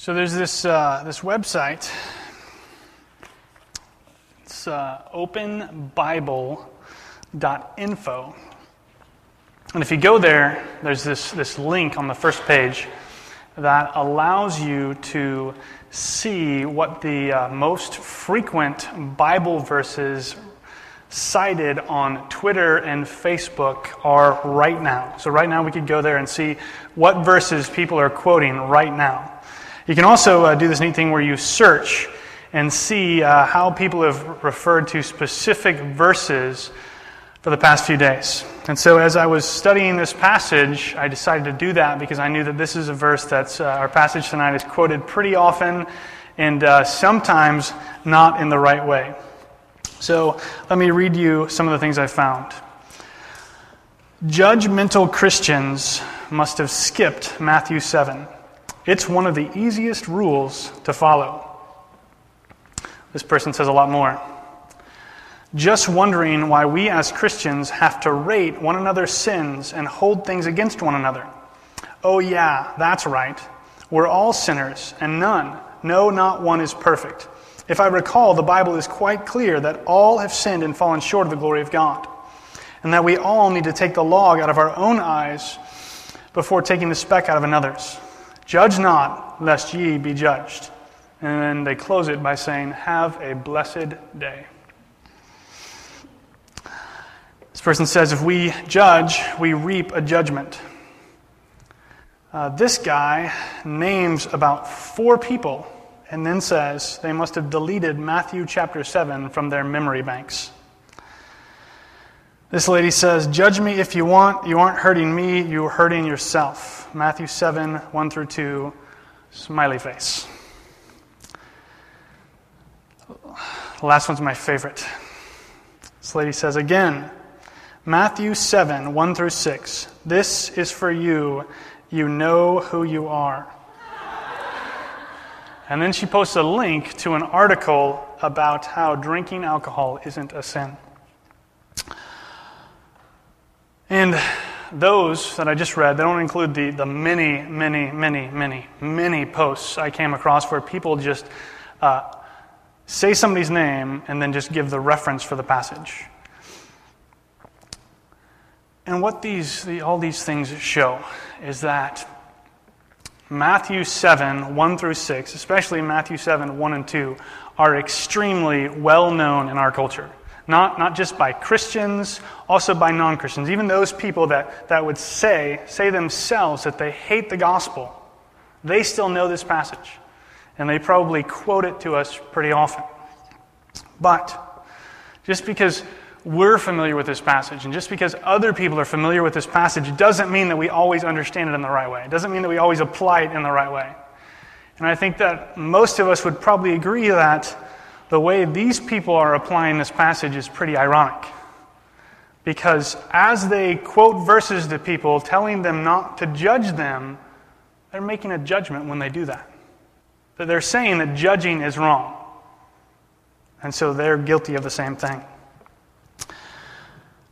So there's this, uh, this website. It's uh, openbible.info. And if you go there, there's this, this link on the first page that allows you to see what the uh, most frequent Bible verses cited on Twitter and Facebook are right now. So, right now, we could go there and see what verses people are quoting right now. You can also uh, do this neat thing where you search and see uh, how people have referred to specific verses for the past few days. And so, as I was studying this passage, I decided to do that because I knew that this is a verse that's uh, our passage tonight is quoted pretty often and uh, sometimes not in the right way. So, let me read you some of the things I found. Judgmental Christians must have skipped Matthew 7. It's one of the easiest rules to follow. This person says a lot more just wondering why we as Christians have to rate one another's sins and hold things against one another. Oh, yeah, that's right. We're all sinners, and none, no, not one is perfect. If I recall, the Bible is quite clear that all have sinned and fallen short of the glory of God, and that we all need to take the log out of our own eyes before taking the speck out of another's. Judge not, lest ye be judged. And then they close it by saying, Have a blessed day. This person says, if we judge, we reap a judgment. Uh, this guy names about four people and then says they must have deleted Matthew chapter 7 from their memory banks. This lady says, Judge me if you want. You aren't hurting me, you're hurting yourself. Matthew 7, 1 through 2, smiley face. The last one's my favorite. This lady says, Again, Matthew 7, 1 through 6. This is for you. You know who you are. And then she posts a link to an article about how drinking alcohol isn't a sin. And those that I just read, they don't include the, the many, many, many, many, many posts I came across where people just uh, say somebody's name and then just give the reference for the passage. And what these, the, all these things show is that Matthew 7, 1 through 6, especially Matthew 7, 1 and 2, are extremely well known in our culture. Not, not just by Christians, also by non Christians. Even those people that, that would say, say themselves that they hate the gospel, they still know this passage. And they probably quote it to us pretty often. But just because we're familiar with this passage. And just because other people are familiar with this passage doesn't mean that we always understand it in the right way. It doesn't mean that we always apply it in the right way. And I think that most of us would probably agree that the way these people are applying this passage is pretty ironic. Because as they quote verses to people, telling them not to judge them, they're making a judgment when they do that. That they're saying that judging is wrong. And so they're guilty of the same thing.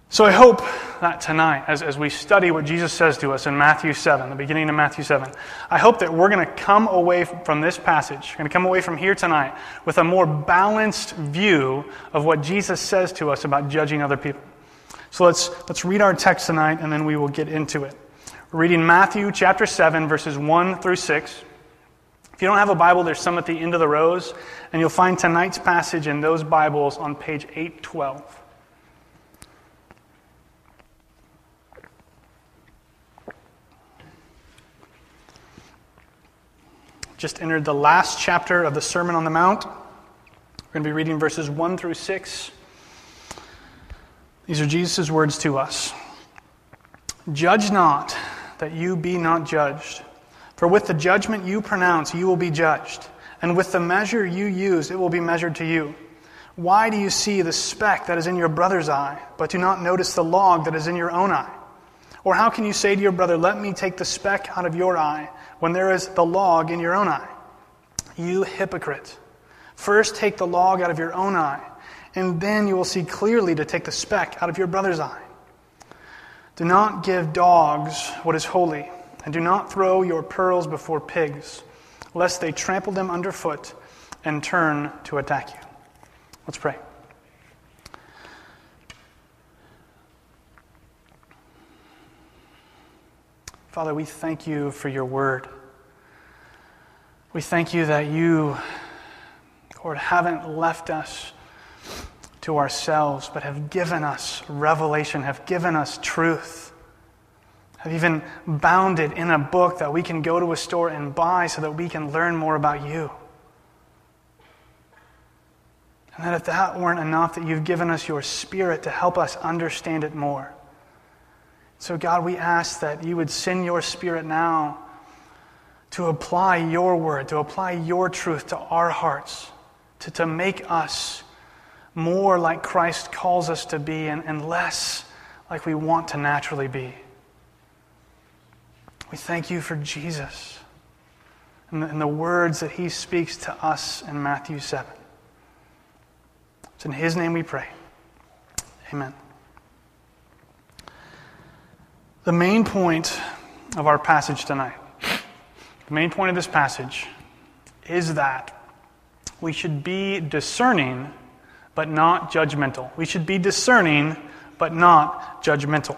So I hope that tonight, as, as we study what Jesus says to us in Matthew 7, the beginning of Matthew 7, I hope that we're going to come away from this passage, going to come away from here tonight with a more balanced view of what Jesus says to us about judging other people. So let's, let's read our text tonight and then we will get into it. We're reading Matthew chapter 7, verses 1 through 6. If you don't have a Bible, there's some at the end of the rows, and you'll find tonight's passage in those Bibles on page 812. Just entered the last chapter of the Sermon on the Mount. We're going to be reading verses 1 through 6. These are Jesus' words to us Judge not, that you be not judged. For with the judgment you pronounce, you will be judged. And with the measure you use, it will be measured to you. Why do you see the speck that is in your brother's eye, but do not notice the log that is in your own eye? Or how can you say to your brother, Let me take the speck out of your eye? When there is the log in your own eye. You hypocrite. First take the log out of your own eye, and then you will see clearly to take the speck out of your brother's eye. Do not give dogs what is holy, and do not throw your pearls before pigs, lest they trample them underfoot and turn to attack you. Let's pray. Father, we thank you for your word. We thank you that you, Lord, haven't left us to ourselves, but have given us revelation, have given us truth, have even bound it in a book that we can go to a store and buy so that we can learn more about you. And that if that weren't enough, that you've given us your spirit to help us understand it more. So, God, we ask that you would send your spirit now to apply your word, to apply your truth to our hearts, to, to make us more like Christ calls us to be and, and less like we want to naturally be. We thank you for Jesus and the, and the words that he speaks to us in Matthew 7. It's in his name we pray. Amen. The main point of our passage tonight, the main point of this passage is that we should be discerning but not judgmental. We should be discerning but not judgmental.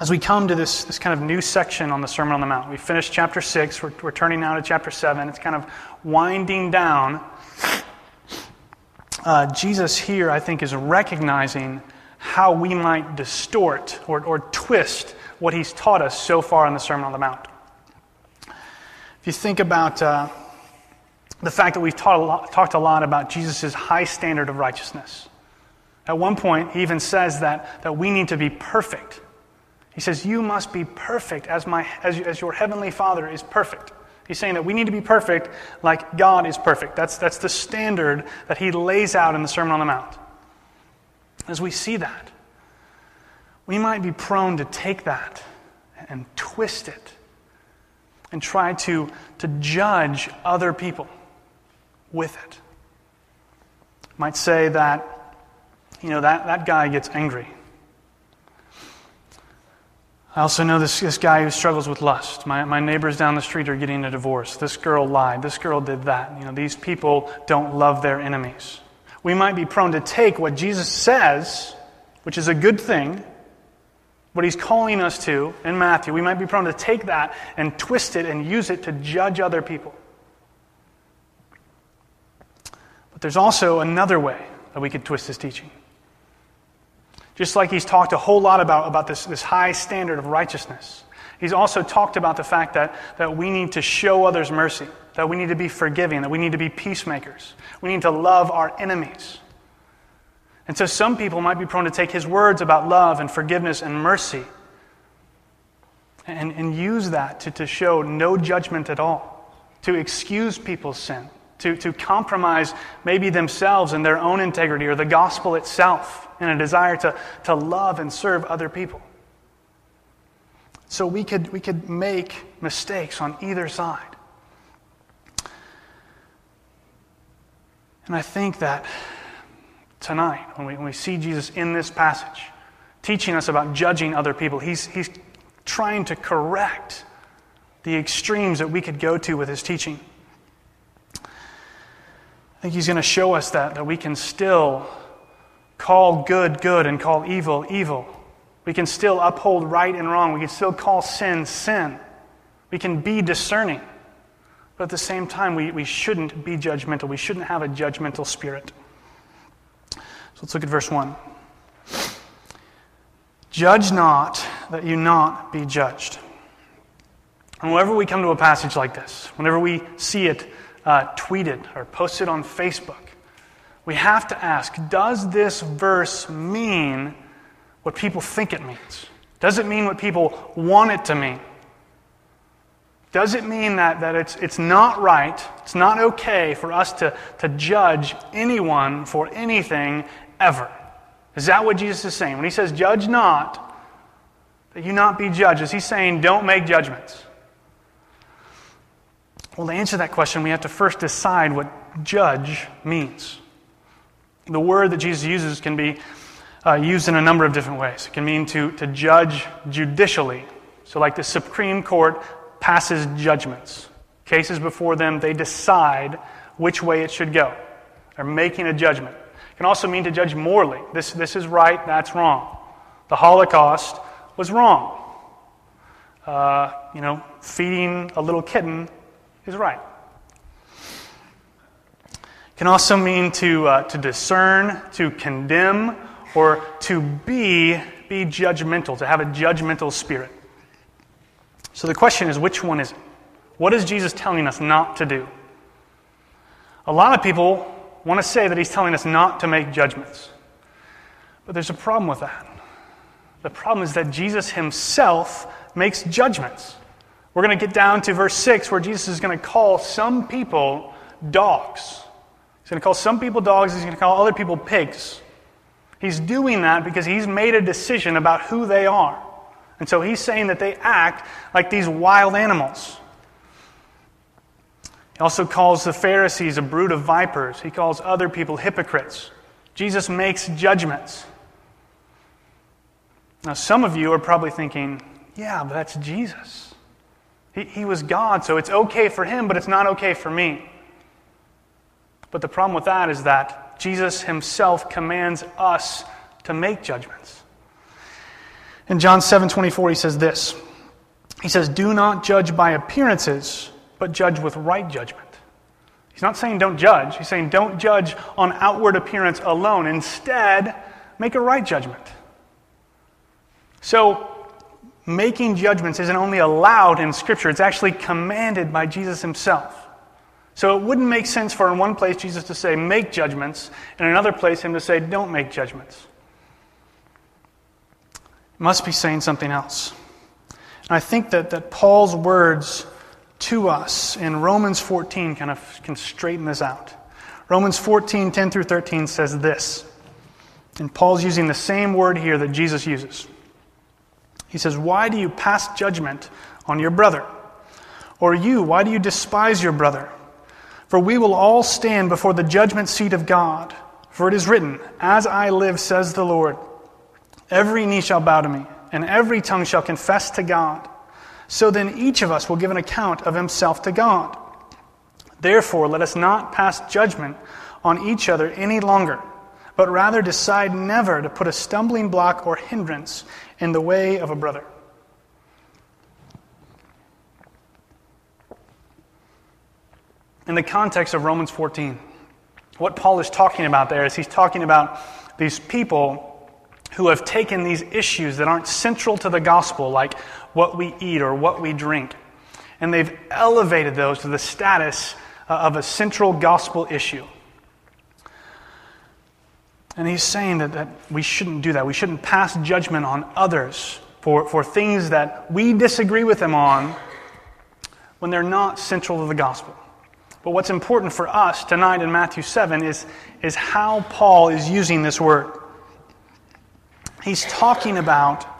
As we come to this, this kind of new section on the Sermon on the Mount, we finished chapter 6, we're, we're turning now to chapter 7. It's kind of winding down. Uh, Jesus here, I think, is recognizing how we might distort or, or twist what he's taught us so far in the Sermon on the Mount. If you think about uh, the fact that we've a lot, talked a lot about Jesus' high standard of righteousness, at one point, he even says that, that we need to be perfect. He says, You must be perfect as, my, as, as your heavenly Father is perfect. He's saying that we need to be perfect like God is perfect. That's, that's the standard that he lays out in the Sermon on the Mount. As we see that, we might be prone to take that and twist it and try to, to judge other people with it. Might say that, you know, that, that guy gets angry. I also know this, this guy who struggles with lust. My, my neighbors down the street are getting a divorce. This girl lied. This girl did that. You know, these people don't love their enemies. We might be prone to take what Jesus says, which is a good thing, what he's calling us to in Matthew, we might be prone to take that and twist it and use it to judge other people. But there's also another way that we could twist his teaching. Just like he's talked a whole lot about, about this, this high standard of righteousness, he's also talked about the fact that, that we need to show others mercy, that we need to be forgiving, that we need to be peacemakers, we need to love our enemies. And so some people might be prone to take his words about love and forgiveness and mercy and, and use that to, to show no judgment at all, to excuse people's sin, to, to compromise maybe themselves and their own integrity or the gospel itself in a desire to, to love and serve other people. So we could, we could make mistakes on either side. And I think that tonight when we, when we see Jesus in this passage teaching us about judging other people. He's, he's trying to correct the extremes that we could go to with his teaching. I think he's going to show us that, that we can still call good good and call evil evil. We can still uphold right and wrong. We can still call sin sin. We can be discerning. But at the same time, we, we shouldn't be judgmental. We shouldn't have a judgmental spirit. So let's look at verse 1. Judge not that you not be judged. And whenever we come to a passage like this, whenever we see it uh, tweeted or posted on Facebook, we have to ask Does this verse mean what people think it means? Does it mean what people want it to mean? Does it mean that, that it's, it's not right, it's not okay for us to, to judge anyone for anything ever. Is that what Jesus is saying? When he says, judge not, that you not be judges, he's saying, don't make judgments. Well, to answer that question, we have to first decide what judge means. The word that Jesus uses can be uh, used in a number of different ways. It can mean to, to judge judicially. So, like the Supreme Court passes judgments. cases before them, they decide which way it should go. They're making a judgment. Can also mean to judge morally. This, this is right, that's wrong. The Holocaust was wrong. Uh, you know, feeding a little kitten is right. Can also mean to, uh, to discern, to condemn, or to be, be judgmental, to have a judgmental spirit. So the question is which one is it? What is Jesus telling us not to do? A lot of people want to say that he's telling us not to make judgments. But there's a problem with that. The problem is that Jesus himself makes judgments. We're going to get down to verse 6 where Jesus is going to call some people dogs. He's going to call some people dogs, he's going to call other people pigs. He's doing that because he's made a decision about who they are. And so he's saying that they act like these wild animals. He also calls the Pharisees a brood of vipers. He calls other people hypocrites. Jesus makes judgments. Now, some of you are probably thinking, yeah, but that's Jesus. He, he was God, so it's okay for him, but it's not okay for me. But the problem with that is that Jesus himself commands us to make judgments. In John 7 24, he says this He says, Do not judge by appearances but judge with right judgment. He's not saying don't judge, he's saying don't judge on outward appearance alone. Instead, make a right judgment. So, making judgments isn't only allowed in Scripture, it's actually commanded by Jesus himself. So, it wouldn't make sense for in one place Jesus to say, make judgments, and in another place him to say, don't make judgments. It must be saying something else. And I think that, that Paul's words to us in Romans 14 kind of can straighten this out. Romans 14, 10 through 13 says this. And Paul's using the same word here that Jesus uses. He says, Why do you pass judgment on your brother? Or you, why do you despise your brother? For we will all stand before the judgment seat of God. For it is written, As I live, says the Lord, every knee shall bow to me, and every tongue shall confess to God. So then each of us will give an account of himself to God. Therefore, let us not pass judgment on each other any longer, but rather decide never to put a stumbling block or hindrance in the way of a brother. In the context of Romans 14, what Paul is talking about there is he's talking about these people who have taken these issues that aren't central to the gospel, like what we eat or what we drink. And they've elevated those to the status uh, of a central gospel issue. And he's saying that, that we shouldn't do that. We shouldn't pass judgment on others for, for things that we disagree with them on when they're not central to the gospel. But what's important for us tonight in Matthew 7 is, is how Paul is using this word. He's talking about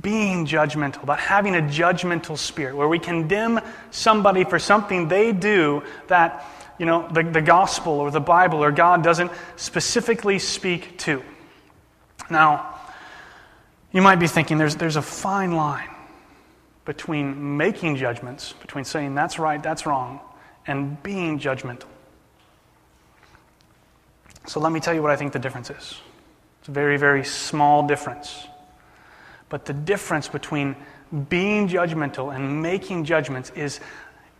being judgmental, about having a judgmental spirit, where we condemn somebody for something they do that, you know, the, the gospel or the Bible or God doesn't specifically speak to. Now, you might be thinking there's, there's a fine line between making judgments, between saying that's right, that's wrong, and being judgmental. So let me tell you what I think the difference is. It's a very, very small difference. But the difference between being judgmental and making judgments is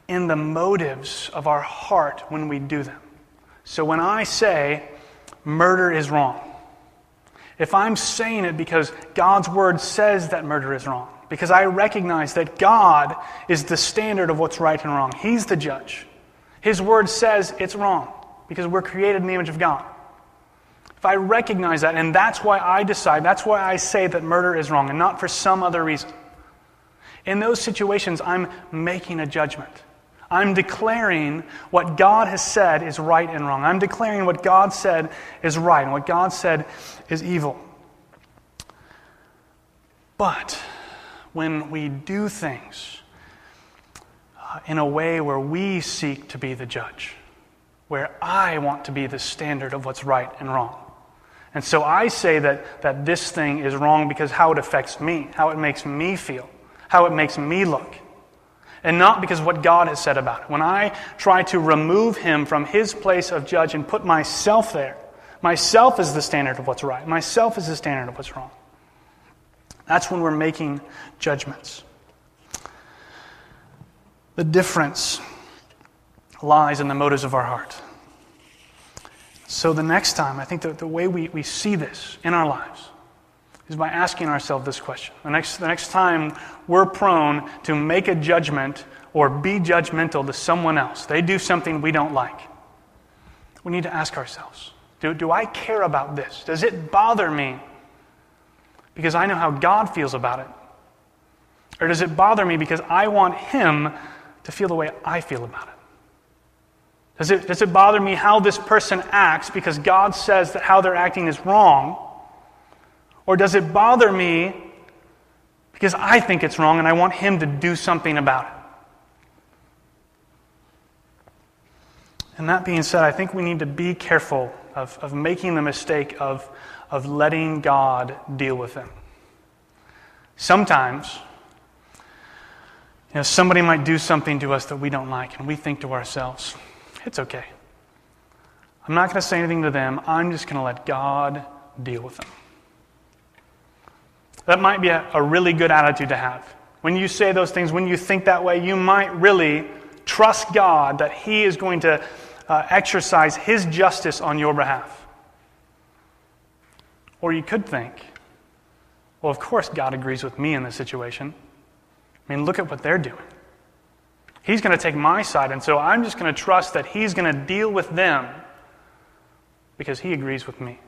in the motives of our heart when we do them. So when I say murder is wrong, if I'm saying it because God's word says that murder is wrong, because I recognize that God is the standard of what's right and wrong, He's the judge. His word says it's wrong because we're created in the image of God. If I recognize that, and that's why I decide, that's why I say that murder is wrong and not for some other reason. In those situations, I'm making a judgment. I'm declaring what God has said is right and wrong. I'm declaring what God said is right and what God said is evil. But when we do things uh, in a way where we seek to be the judge, where I want to be the standard of what's right and wrong, and so I say that, that this thing is wrong because how it affects me, how it makes me feel, how it makes me look. and not because what God has said about it. When I try to remove him from his place of judge and put myself there, myself is the standard of what's right, myself is the standard of what's wrong. That's when we're making judgments. The difference lies in the motives of our heart. So the next time, I think that the way we, we see this in our lives is by asking ourselves this question. The next, the next time we're prone to make a judgment or be judgmental to someone else, they do something we don't like, we need to ask ourselves do, do I care about this? Does it bother me because I know how God feels about it? Or does it bother me because I want Him to feel the way I feel about it? Does it, does it bother me how this person acts because God says that how they're acting is wrong? Or does it bother me because I think it's wrong and I want Him to do something about it? And that being said, I think we need to be careful of, of making the mistake of, of letting God deal with them. Sometimes, you know, somebody might do something to us that we don't like, and we think to ourselves, it's okay. I'm not going to say anything to them. I'm just going to let God deal with them. That might be a, a, really good attitude to have. When you say those things, when you think that way, you might really trust God that He is going to uh, exercise His justice on your behalf. Or you could think, well, of course God agrees with me in this situation. I mean, look at what they're doing. He's going to take my side, and so I'm just going to trust that He's going to deal with them because He agrees with me.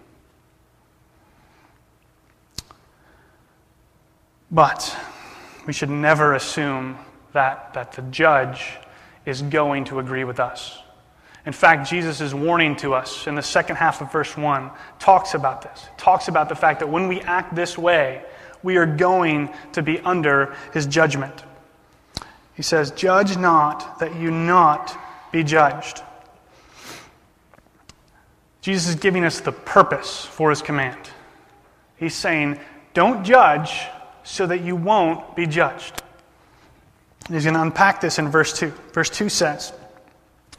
But we should never assume that, that the judge is going to agree with us. In fact, Jesus warning to us in the second half of verse 1, talks about this. Talks about the fact that when we act this way, we are going to be under his judgment. He says, Judge not that you not be judged. Jesus is giving us the purpose for his command. He's saying, Don't judge so that you won't be judged. And he's going to unpack this in verse 2. Verse 2 says,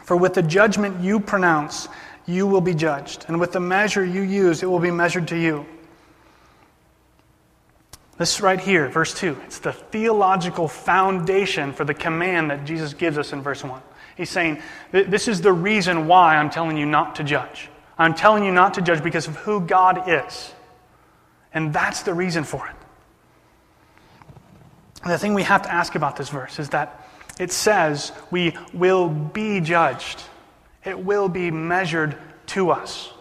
For with the judgment you pronounce, you will be judged, and with the measure you use, it will be measured to you. This right here, verse 2, it's the theological foundation for the command that Jesus gives us in verse 1. He's saying, This is the reason why I'm telling you not to judge. I'm telling you not to judge because of who God is. And that's the reason for it. The thing we have to ask about this verse is that it says we will be judged, it will be measured to us.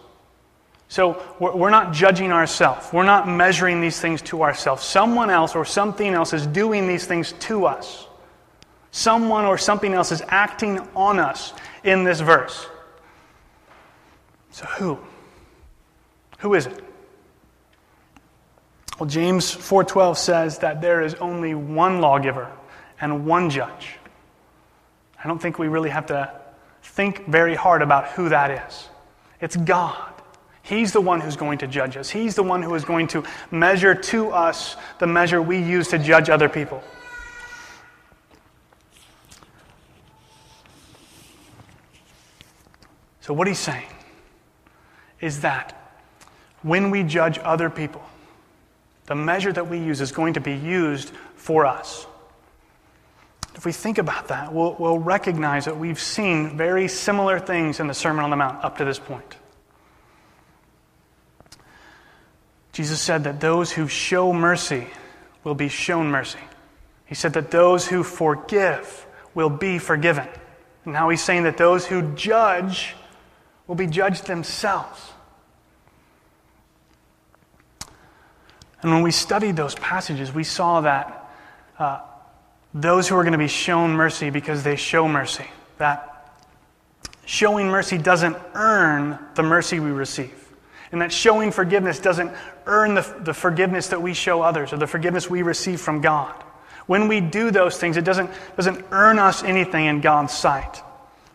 So we're not judging ourselves. We're not measuring these things to ourselves. Someone else or something else is doing these things to us. Someone or something else is acting on us in this verse. So who? Who is it? Well, James 4:12 says that there is only one lawgiver and one judge. I don't think we really have to think very hard about who that is. It's God. He's the one who's going to judge us. He's the one who is going to measure to us the measure we use to judge other people. So, what he's saying is that when we judge other people, the measure that we use is going to be used for us. If we think about that, we'll, we'll recognize that we've seen very similar things in the Sermon on the Mount up to this point. Jesus said that those who show mercy will be shown mercy. He said that those who forgive will be forgiven. And now he's saying that those who judge will be judged themselves. And when we studied those passages, we saw that uh, those who are going to be shown mercy because they show mercy, that showing mercy doesn't earn the mercy we receive. And that showing forgiveness doesn't earn the, the forgiveness that we show others or the forgiveness we receive from God. When we do those things, it doesn't, doesn't earn us anything in God's sight.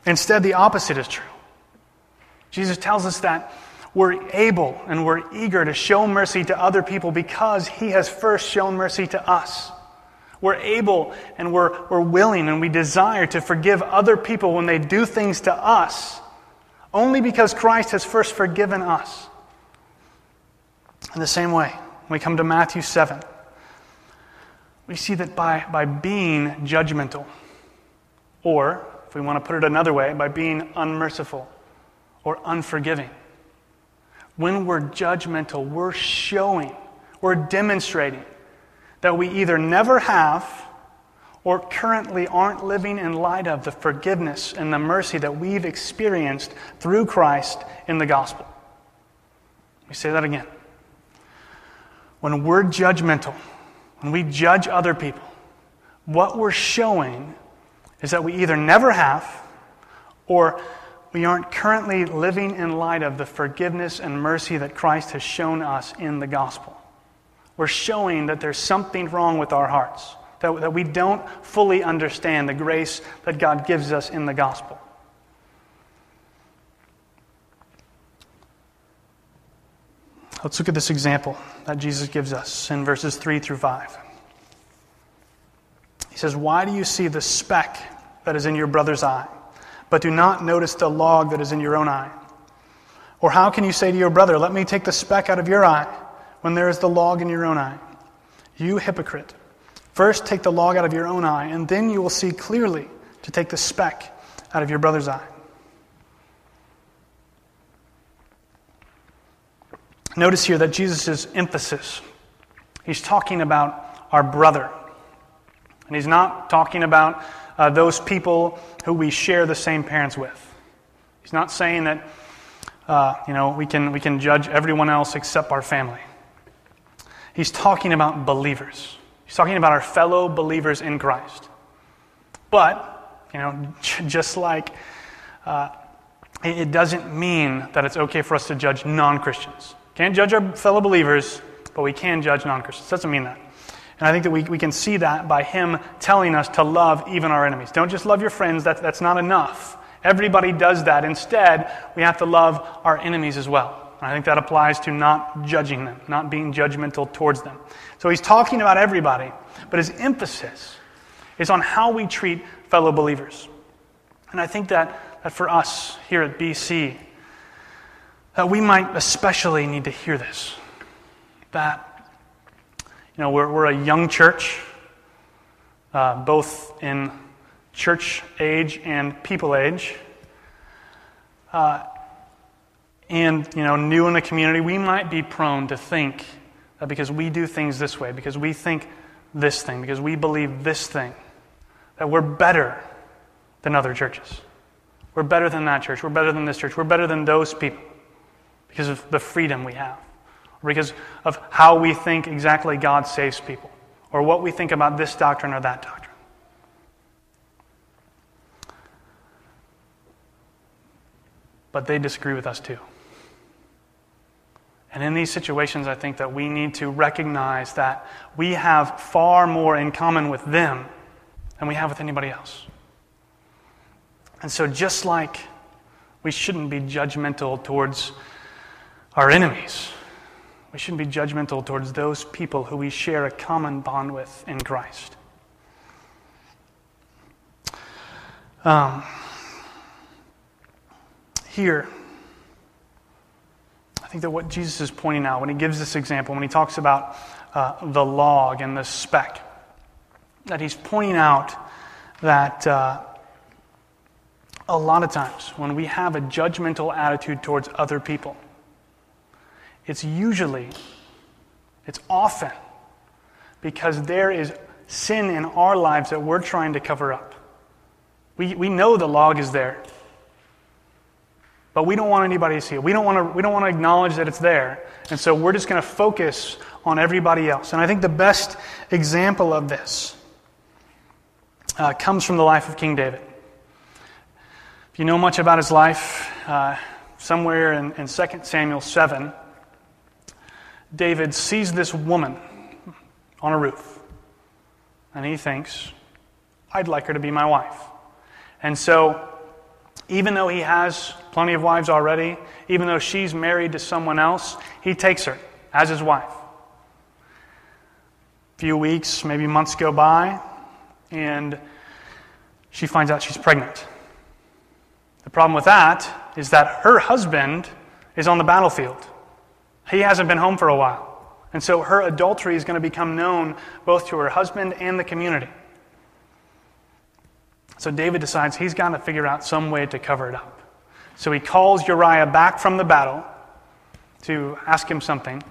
Instead, the opposite is true. Jesus tells us that we're able and we're eager to show mercy to other people because he has first shown mercy to us. We're able and we're, we're willing and we desire to forgive other people when they do things to us only because Christ has first forgiven us. In the same way, when we come to Matthew 7, we see that by, by being judgmental, or if we want to put it another way, by being unmerciful or unforgiving, when we're judgmental, we're showing, we're demonstrating that we either never have or currently aren't living in light of the forgiveness and the mercy that we've experienced through Christ in the gospel. Let me say that again. When we're judgmental, when we judge other people, what we're showing is that we either never have or we aren't currently living in light of the forgiveness and mercy that Christ has shown us in the gospel. We're showing that there's something wrong with our hearts, that, that we don't fully understand the grace that God gives us in the gospel. Let's look at this example that Jesus gives us in verses 3 through 5. He says, Why do you see the speck that is in your brother's eye, but do not notice the log that is in your own eye? Or how can you say to your brother, Let me take the speck out of your eye, when there is the log in your own eye? You hypocrite. First take the log out of your own eye, and then you will see clearly to take the speck out of your brother's eye. Notice here that Jesus' emphasis, he's talking about our brother. And he's not talking about uh, those people who we share the same parents with. He's not saying that, uh, you know, we can, we can judge everyone else except our family. He's talking about believers. He's talking about our fellow believers in Christ. But, you know, just like uh, it doesn't mean that it's okay for us to judge non Christians. Can't judge our fellow believers, but we can judge non Christians. Doesn't mean that. And I think that we, we can see that by him telling us to love even our enemies. Don't just love your friends, that, that's not enough. Everybody does that. Instead, we have to love our enemies as well. And I think that applies to not judging them, not being judgmental towards them. So he's talking about everybody, but his emphasis is on how we treat fellow believers. And I think that, that for us here at BC, that we might especially need to hear this. That, you know, we're, we're a young church, uh, both in church age and people age. Uh, and, you know, new in the community, we might be prone to think that because we do things this way, because we think this thing, because we believe this thing, that we're better than other churches. We're better than that church. We're better than this church. We're better than those people because of the freedom we have, or because of how we think exactly God saves people, or what we think about this doctrine or that doctrine. But they disagree with us too. And in these situations, I think that we need to recognize that we have far more in common with them than we have with anybody else. And so, just like we shouldn't be judgmental towards our enemies. We shouldn't be judgmental towards those people who we share a common bond with in Christ. Um, here, I think that what Jesus is pointing out when he gives this example, when he talks about uh, the log and the speck, that he's pointing out that uh, a lot of times when we have a judgmental attitude towards other people, it's usually, it's often because there is sin in our lives that we're trying to cover up. We, we know the log is there, but we don't want anybody to see it. We don't want to, we don't want to acknowledge that it's there. And so we're just going to focus on everybody else. And I think the best example of this uh, comes from the life of King David. If you know much about his life, uh, somewhere in, in 2 Samuel 7, David sees this woman on a roof, and he thinks, I'd like her to be my wife. And so, even though he has plenty of wives already, even though she's married to someone else, he takes her as his wife. A few weeks, maybe months go by, and she finds out she's pregnant. The problem with that is that her husband is on the battlefield. He hasn't been home for a while. And so her adultery is going to become known both to her husband and the community. So David decides he's got to figure out some way to cover it up. So he calls Uriah back from the battle to ask him something,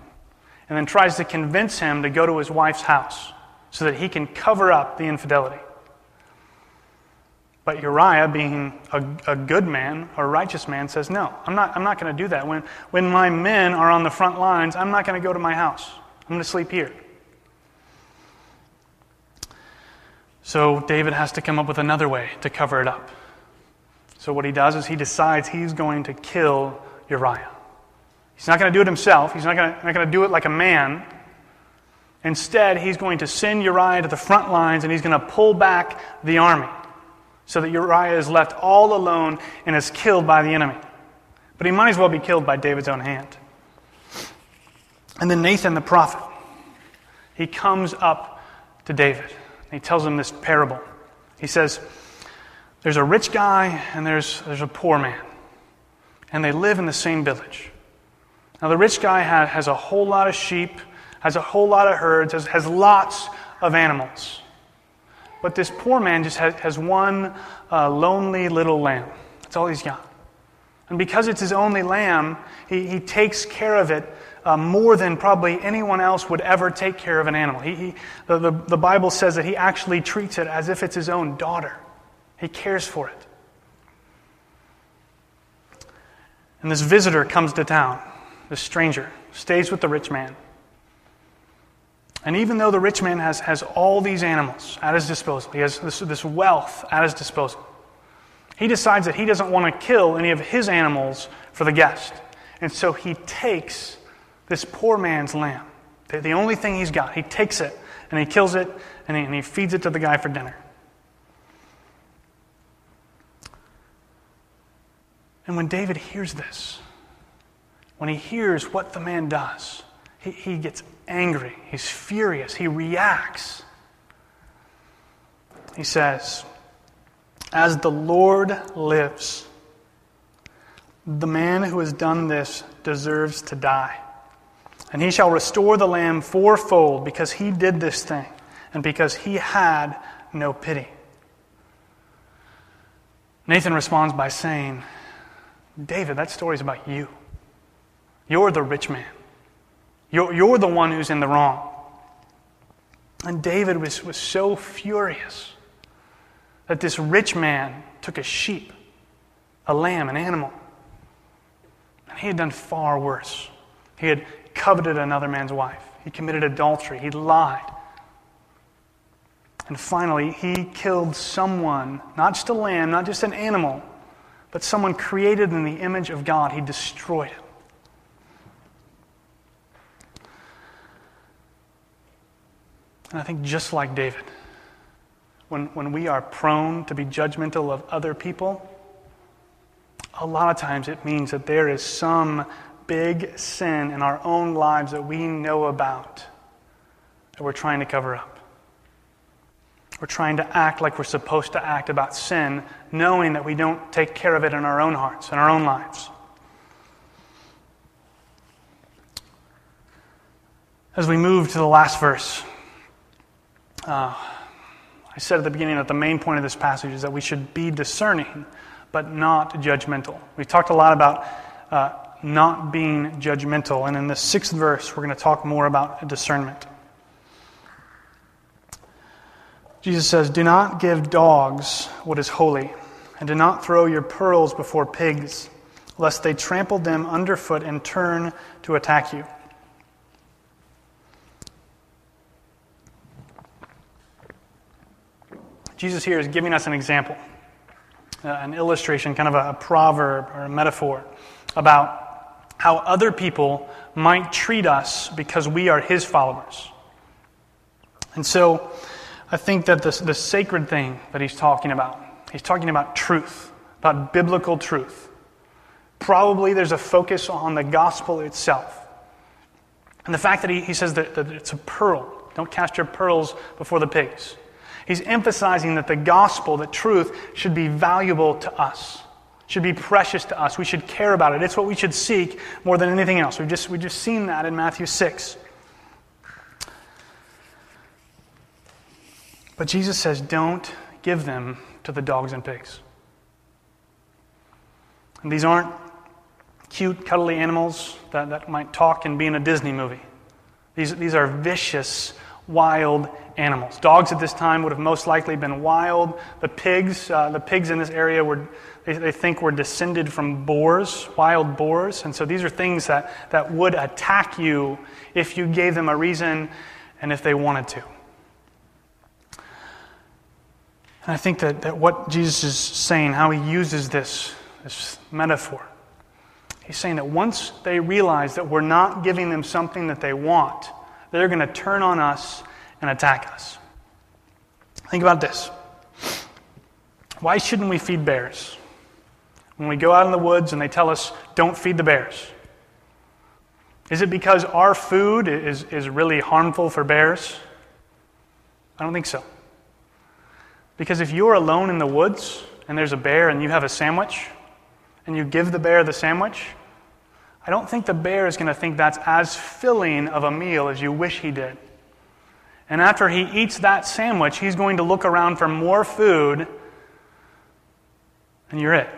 and then tries to convince him to go to his wife's house so that he can cover up the infidelity. But Uriah, being a, a good man, a righteous man, says, No, I'm not, I'm not going to do that. When, when my men are on the front lines, I'm not going to go to my house. I'm going to sleep here. So David has to come up with another way to cover it up. So what he does is he decides he's going to kill Uriah. He's not going to do it himself, he's not going not going to do it like a man. Instead, he's going to send Uriah to the front lines and he's going to pull back the army so that Uriah is left all alone and is killed by the enemy. But he might as well be killed by David's own hand. And then Nathan the prophet, he comes up to David. and He tells him this parable. He says, There's a rich guy and there's, there's a poor man, and they live in the same village. Now, the rich guy has, has a whole lot of sheep, has a whole lot of herds, has, has lots of animals. But this poor man just has, has one uh, lonely little lamb. That's all he's got. And because it's his only lamb, he, he takes care of it uh, more than probably anyone else would ever take care of an animal. He, he, the, the, the Bible says that he actually treats it as if it's his own daughter, he cares for it. And this visitor comes to town, this stranger, stays with the rich man. And even though the rich man has, has all these animals at his disposal, he has this, this wealth at his disposal, he decides that he doesn't want to kill any of his animals for the guest. And so he takes this poor man's lamb, the, the only thing he's got. He takes it and he kills it and he, and he feeds it to the guy for dinner. And when David hears this, when he hears what the man does, he, he gets angry. He's furious. He reacts. He says, As the Lord lives, the man who has done this deserves to die. And he shall restore the lamb fourfold because he did this thing and because he had no pity. Nathan responds by saying, David, that story's about you. You're the rich man. You're, you're the one who's in the wrong. And David was, was so furious that this rich man took a sheep, a lamb, an animal, and he had done far worse. He had coveted another man's wife, he committed adultery, he lied. And finally, he killed someone, not just a lamb, not just an animal, but someone created in the image of God. He destroyed it. And I think just like David, when, when we are prone to be judgmental of other people, a lot of times it means that there is some big sin in our own lives that we know about that we're trying to cover up. We're trying to act like we're supposed to act about sin, knowing that we don't take care of it in our own hearts, in our own lives. As we move to the last verse, uh, I said at the beginning that the main point of this passage is that we should be discerning, but not judgmental. We talked a lot about uh, not being judgmental, and in the sixth verse, we're going to talk more about discernment. Jesus says, Do not give dogs what is holy, and do not throw your pearls before pigs, lest they trample them underfoot and turn to attack you. Jesus here is giving us an example, uh, an illustration, kind of a, a proverb or a metaphor about how other people might treat us because we are his followers. And so I think that the, the sacred thing that he's talking about, he's talking about truth, about biblical truth. Probably there's a focus on the gospel itself. And the fact that he, he says that, that it's a pearl, Don't cast your pearls before the pigs. He's emphasizing that the gospel, the truth, should be valuable to us, should be precious to us. We should care about it. It's what we should seek more than anything else. We've just, we've just seen that in Matthew 6. But Jesus says, don't give them to the dogs and pigs. And these aren't cute, cuddly animals that, that might talk and be in a Disney movie. These, these are vicious, wild animals. Dogs at this time would have most likely been wild. The pigs, uh, the pigs in this area were, they, they think were descended from boars, wild boars. And so these are things that, that would attack you if you gave them a reason and if they wanted to. And I think that, that what Jesus is saying, how he uses this, this metaphor, he's saying that once they realize that we're not giving them something that they want, they're going to turn on us and attack us. Think about this. Why shouldn't we feed bears? When we go out in the woods and they tell us, don't feed the bears. Is it because our food is, is really harmful for bears? I don't think so. Because if you're alone in the woods and there's a bear and you have a sandwich and you give the bear the sandwich, I don't think the bear is going to think that's as filling of a meal as you wish he did. And after he eats that sandwich, he's going to look around for more food, and you're it.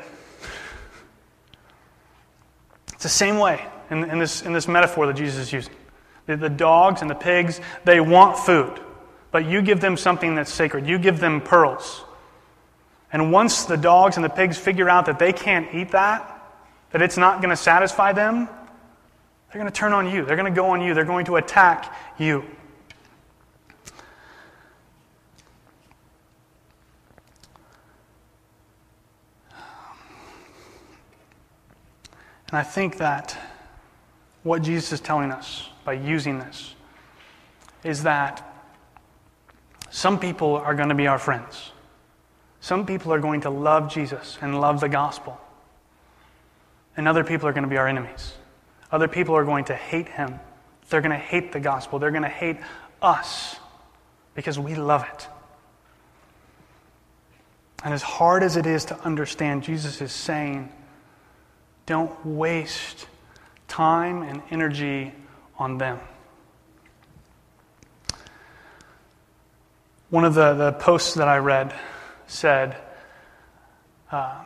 It's the same way in, in this, in this metaphor that Jesus is using. The, the dogs and the pigs, they want food. But you give them something that's sacred. You give them pearls. And once the dogs and the pigs figure out that they can't eat that, that it's not going to satisfy them, they're going to turn on you. They're going to go on you. They're going to attack you. And I think that what Jesus is telling us by using this is that some people are going to be our friends. Some people are going to love Jesus and love the gospel. And other people are going to be our enemies. Other people are going to hate him. They're going to hate the gospel. They're going to hate us because we love it. And as hard as it is to understand, Jesus is saying, don't waste time and energy on them. One of the, the posts that I read said, uh,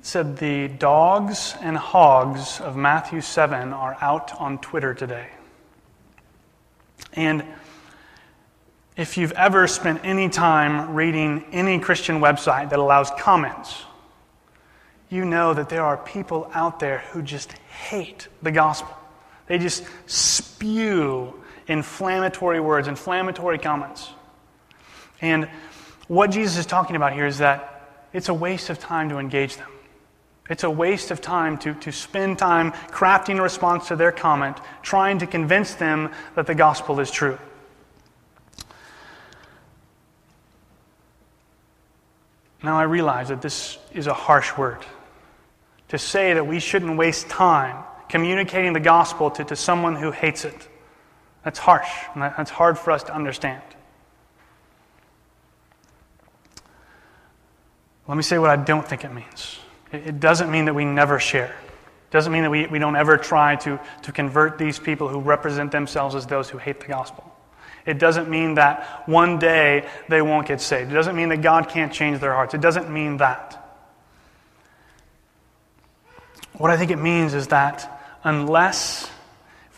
said the dogs and hogs of Matthew 7 are out on Twitter today. And if you've ever spent any time reading any Christian website that allows comments, you know that there are people out there who just hate the gospel. They just spew inflammatory words, inflammatory comments. And what Jesus is talking about here is that it's a waste of time to engage them. It's a waste of time to, to spend time crafting a response to their comment, trying to convince them that the gospel is true. Now, I realize that this is a harsh word. To say that we shouldn't waste time communicating the gospel to, to someone who hates it. That's harsh, and that's hard for us to understand. Let me say what I don't think it means. It doesn't mean that we never share. It doesn't mean that we, we don't ever try to, to convert these people who represent themselves as those who hate the gospel. It doesn't mean that one day they won't get saved. It doesn't mean that God can't change their hearts. It doesn't mean that. What I think it means is that unless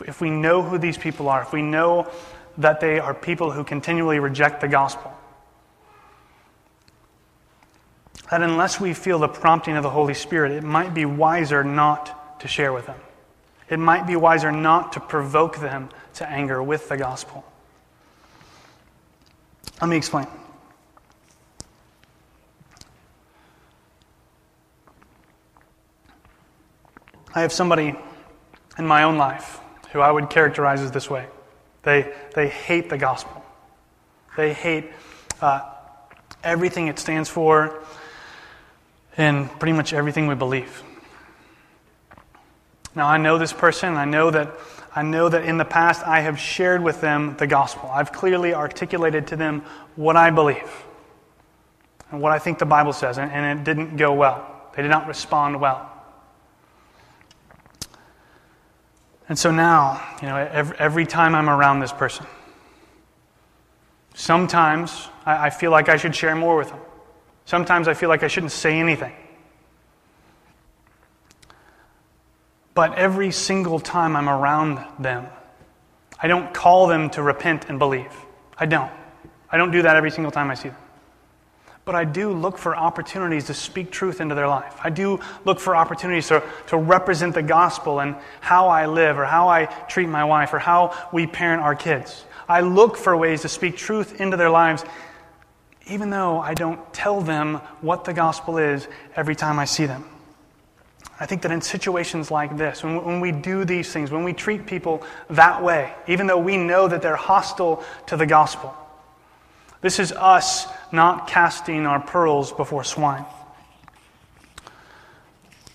if we know who these people are, if we know that they are people who continually reject the gospel, that unless we feel the prompting of the Holy Spirit, it might be wiser not to share with them. It might be wiser not to provoke them to anger with the gospel. Let me explain. I have somebody in my own life who I would characterize as this way they, they hate the gospel, they hate uh, everything it stands for and pretty much everything we believe. Now, I know this person, I know that I know that in the past I have shared with them the gospel. I've clearly articulated to them what I believe and what I think the Bible says, and, and it didn't go well. They did not respond well. And so now, you know, every, every time I'm around this person, sometimes I, I feel like I should share more with them. Sometimes I feel like I shouldn't say anything. But every single time I'm around them, I don't call them to repent and believe. I don't. I don't do that every single time I see them. But I do look for opportunities to speak truth into their life. I do look for opportunities to, to represent the gospel and how I live or how I treat my wife or how we parent our kids. I look for ways to speak truth into their lives, even though I don't tell them what the gospel is every time I see them. I think that in situations like this, when, when we do these things, when we treat people that way, even though we know that they're hostile to the gospel, this is us not casting our pearls before swine.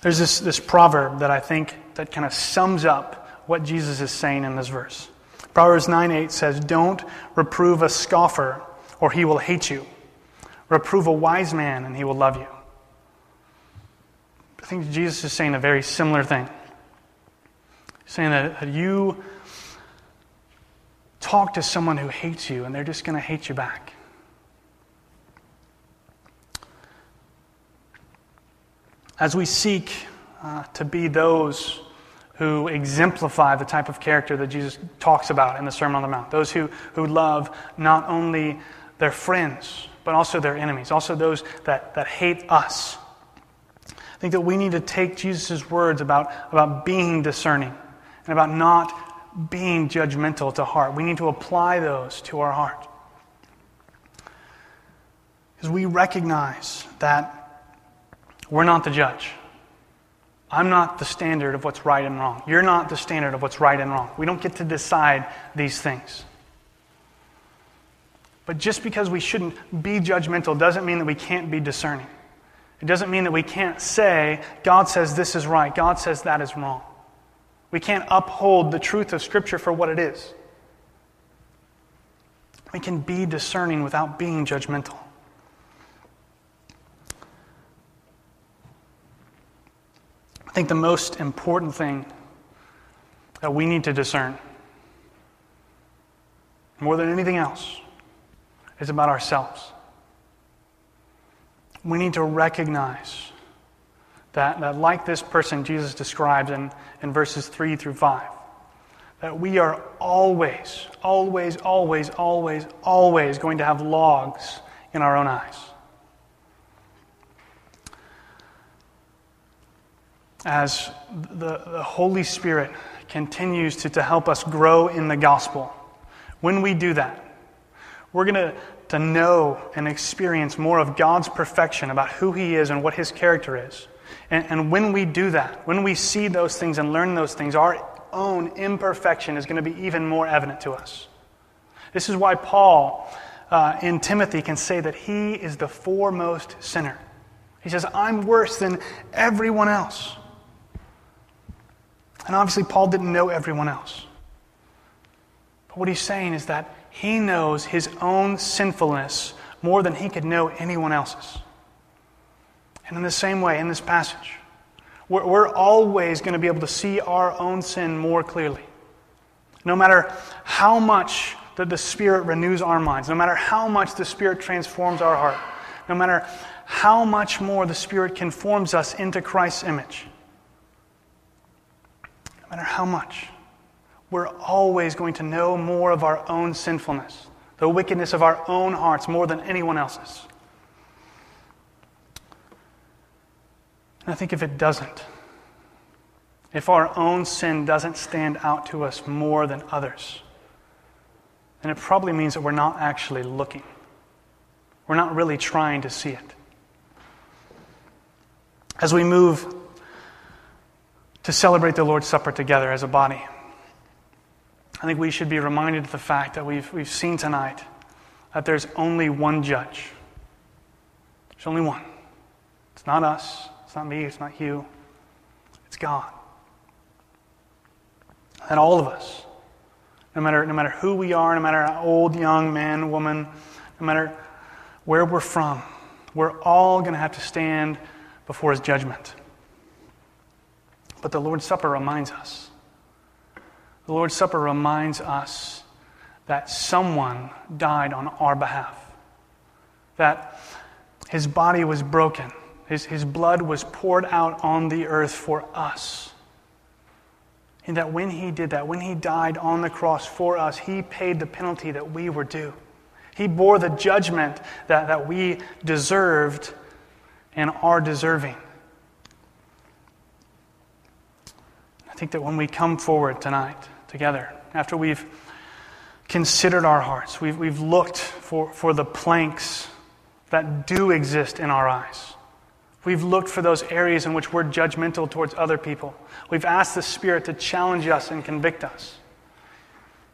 There's this, this proverb that I think that kind of sums up what Jesus is saying in this verse. Proverbs 9 8 says, Don't reprove a scoffer, or he will hate you. Reprove a wise man, and he will love you. I think Jesus is saying a very similar thing. He's saying that, that you talk to someone who hates you, and they're just going to hate you back. As we seek uh, to be those who exemplify the type of character that Jesus talks about in the Sermon on the Mount, those who, who love not only their friends, but also their enemies, also those that, that hate us. I think that we need to take Jesus' words about, about being discerning and about not being judgmental to heart. We need to apply those to our heart. Because we recognize that we're not the judge. I'm not the standard of what's right and wrong. You're not the standard of what's right and wrong. We don't get to decide these things. But just because we shouldn't be judgmental doesn't mean that we can't be discerning. It doesn't mean that we can't say, God says this is right, God says that is wrong. We can't uphold the truth of Scripture for what it is. We can be discerning without being judgmental. Think the most important thing that we need to discern, more than anything else, is about ourselves we need to recognize that, that like this person Jesus describes in, in verses 3 through 5, that we are always, always, always, always, always going to have logs in our own eyes. As the, the Holy Spirit continues to, to help us grow in the gospel, when we do that, we're going to to know and experience more of God's perfection about who He is and what His character is. And, and when we do that, when we see those things and learn those things, our own imperfection is going to be even more evident to us. This is why Paul uh, in Timothy can say that he is the foremost sinner. He says, I'm worse than everyone else. And obviously, Paul didn't know everyone else. But what he's saying is that he knows his own sinfulness more than he could know anyone else's. And in the same way, in this passage, we're, we're always going to be able to see our own sin more clearly. No matter how much that the Spirit renews our minds, no matter how much the Spirit transforms our heart, no matter how much more the Spirit conforms us into Christ's image, no matter how much we're always going to know more of our own sinfulness, the wickedness of our own hearts more than anyone else's. And I think if it doesn't, if our own sin doesn't stand out to us more than others, then it probably means that we're not actually looking. We're not really trying to see it. As we move to celebrate the Lord's Supper together as a body, I think we should be reminded of the fact that we've, we've seen tonight that there's only one judge. There's only one. It's not us, it's not me, it's not you, it's God. And all of us, no matter, no matter who we are, no matter how old, young, man, woman, no matter where we're from, we're all going to have to stand before his judgment. But the Lord's Supper reminds us. The Lord's Supper reminds us that someone died on our behalf, that his body was broken, his, his blood was poured out on the earth for us. And that when he did that, when he died on the cross for us, he paid the penalty that we were due. He bore the judgment that, that we deserved and are deserving. I think that when we come forward tonight together, after we've considered our hearts, we've, we've looked for, for the planks that do exist in our eyes. We've looked for those areas in which we're judgmental towards other people. We've asked the Spirit to challenge us and convict us.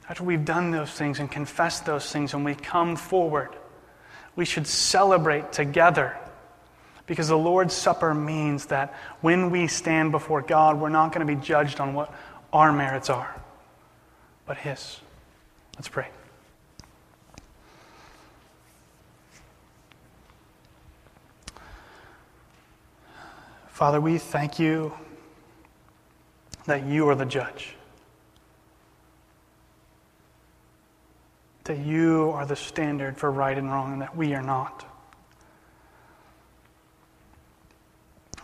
After we've done those things and confessed those things and we come forward, we should celebrate together because the Lord's Supper means that when we stand before God, we're not going to be judged on what our merits are, but His. Let's pray. Father, we thank you that you are the judge, that you are the standard for right and wrong, and that we are not.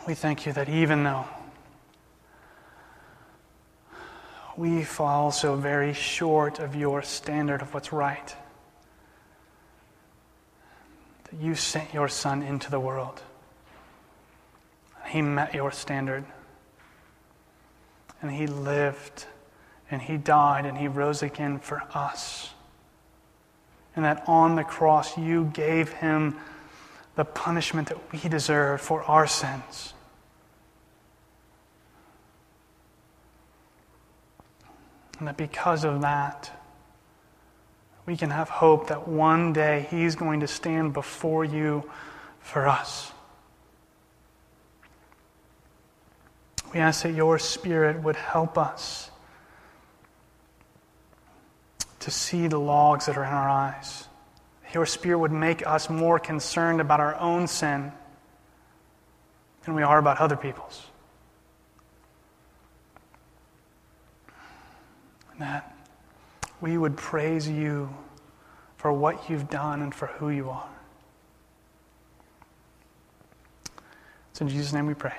We thank you that even though we fall so very short of your standard of what's right, that you sent your Son into the world he met your standard. And He lived and He died and He rose again for us. And that on the cross you gave Him the punishment that we deserve for our sins. And that because of that, we can have hope that one day He's going to stand before you for us. We ask that your Spirit would help us to see the logs that are in our eyes. Your Spirit would make us more concerned about our own sin than we are about other people's. And that we would praise you for what you've done and for who you are. It's in Jesus' name we pray.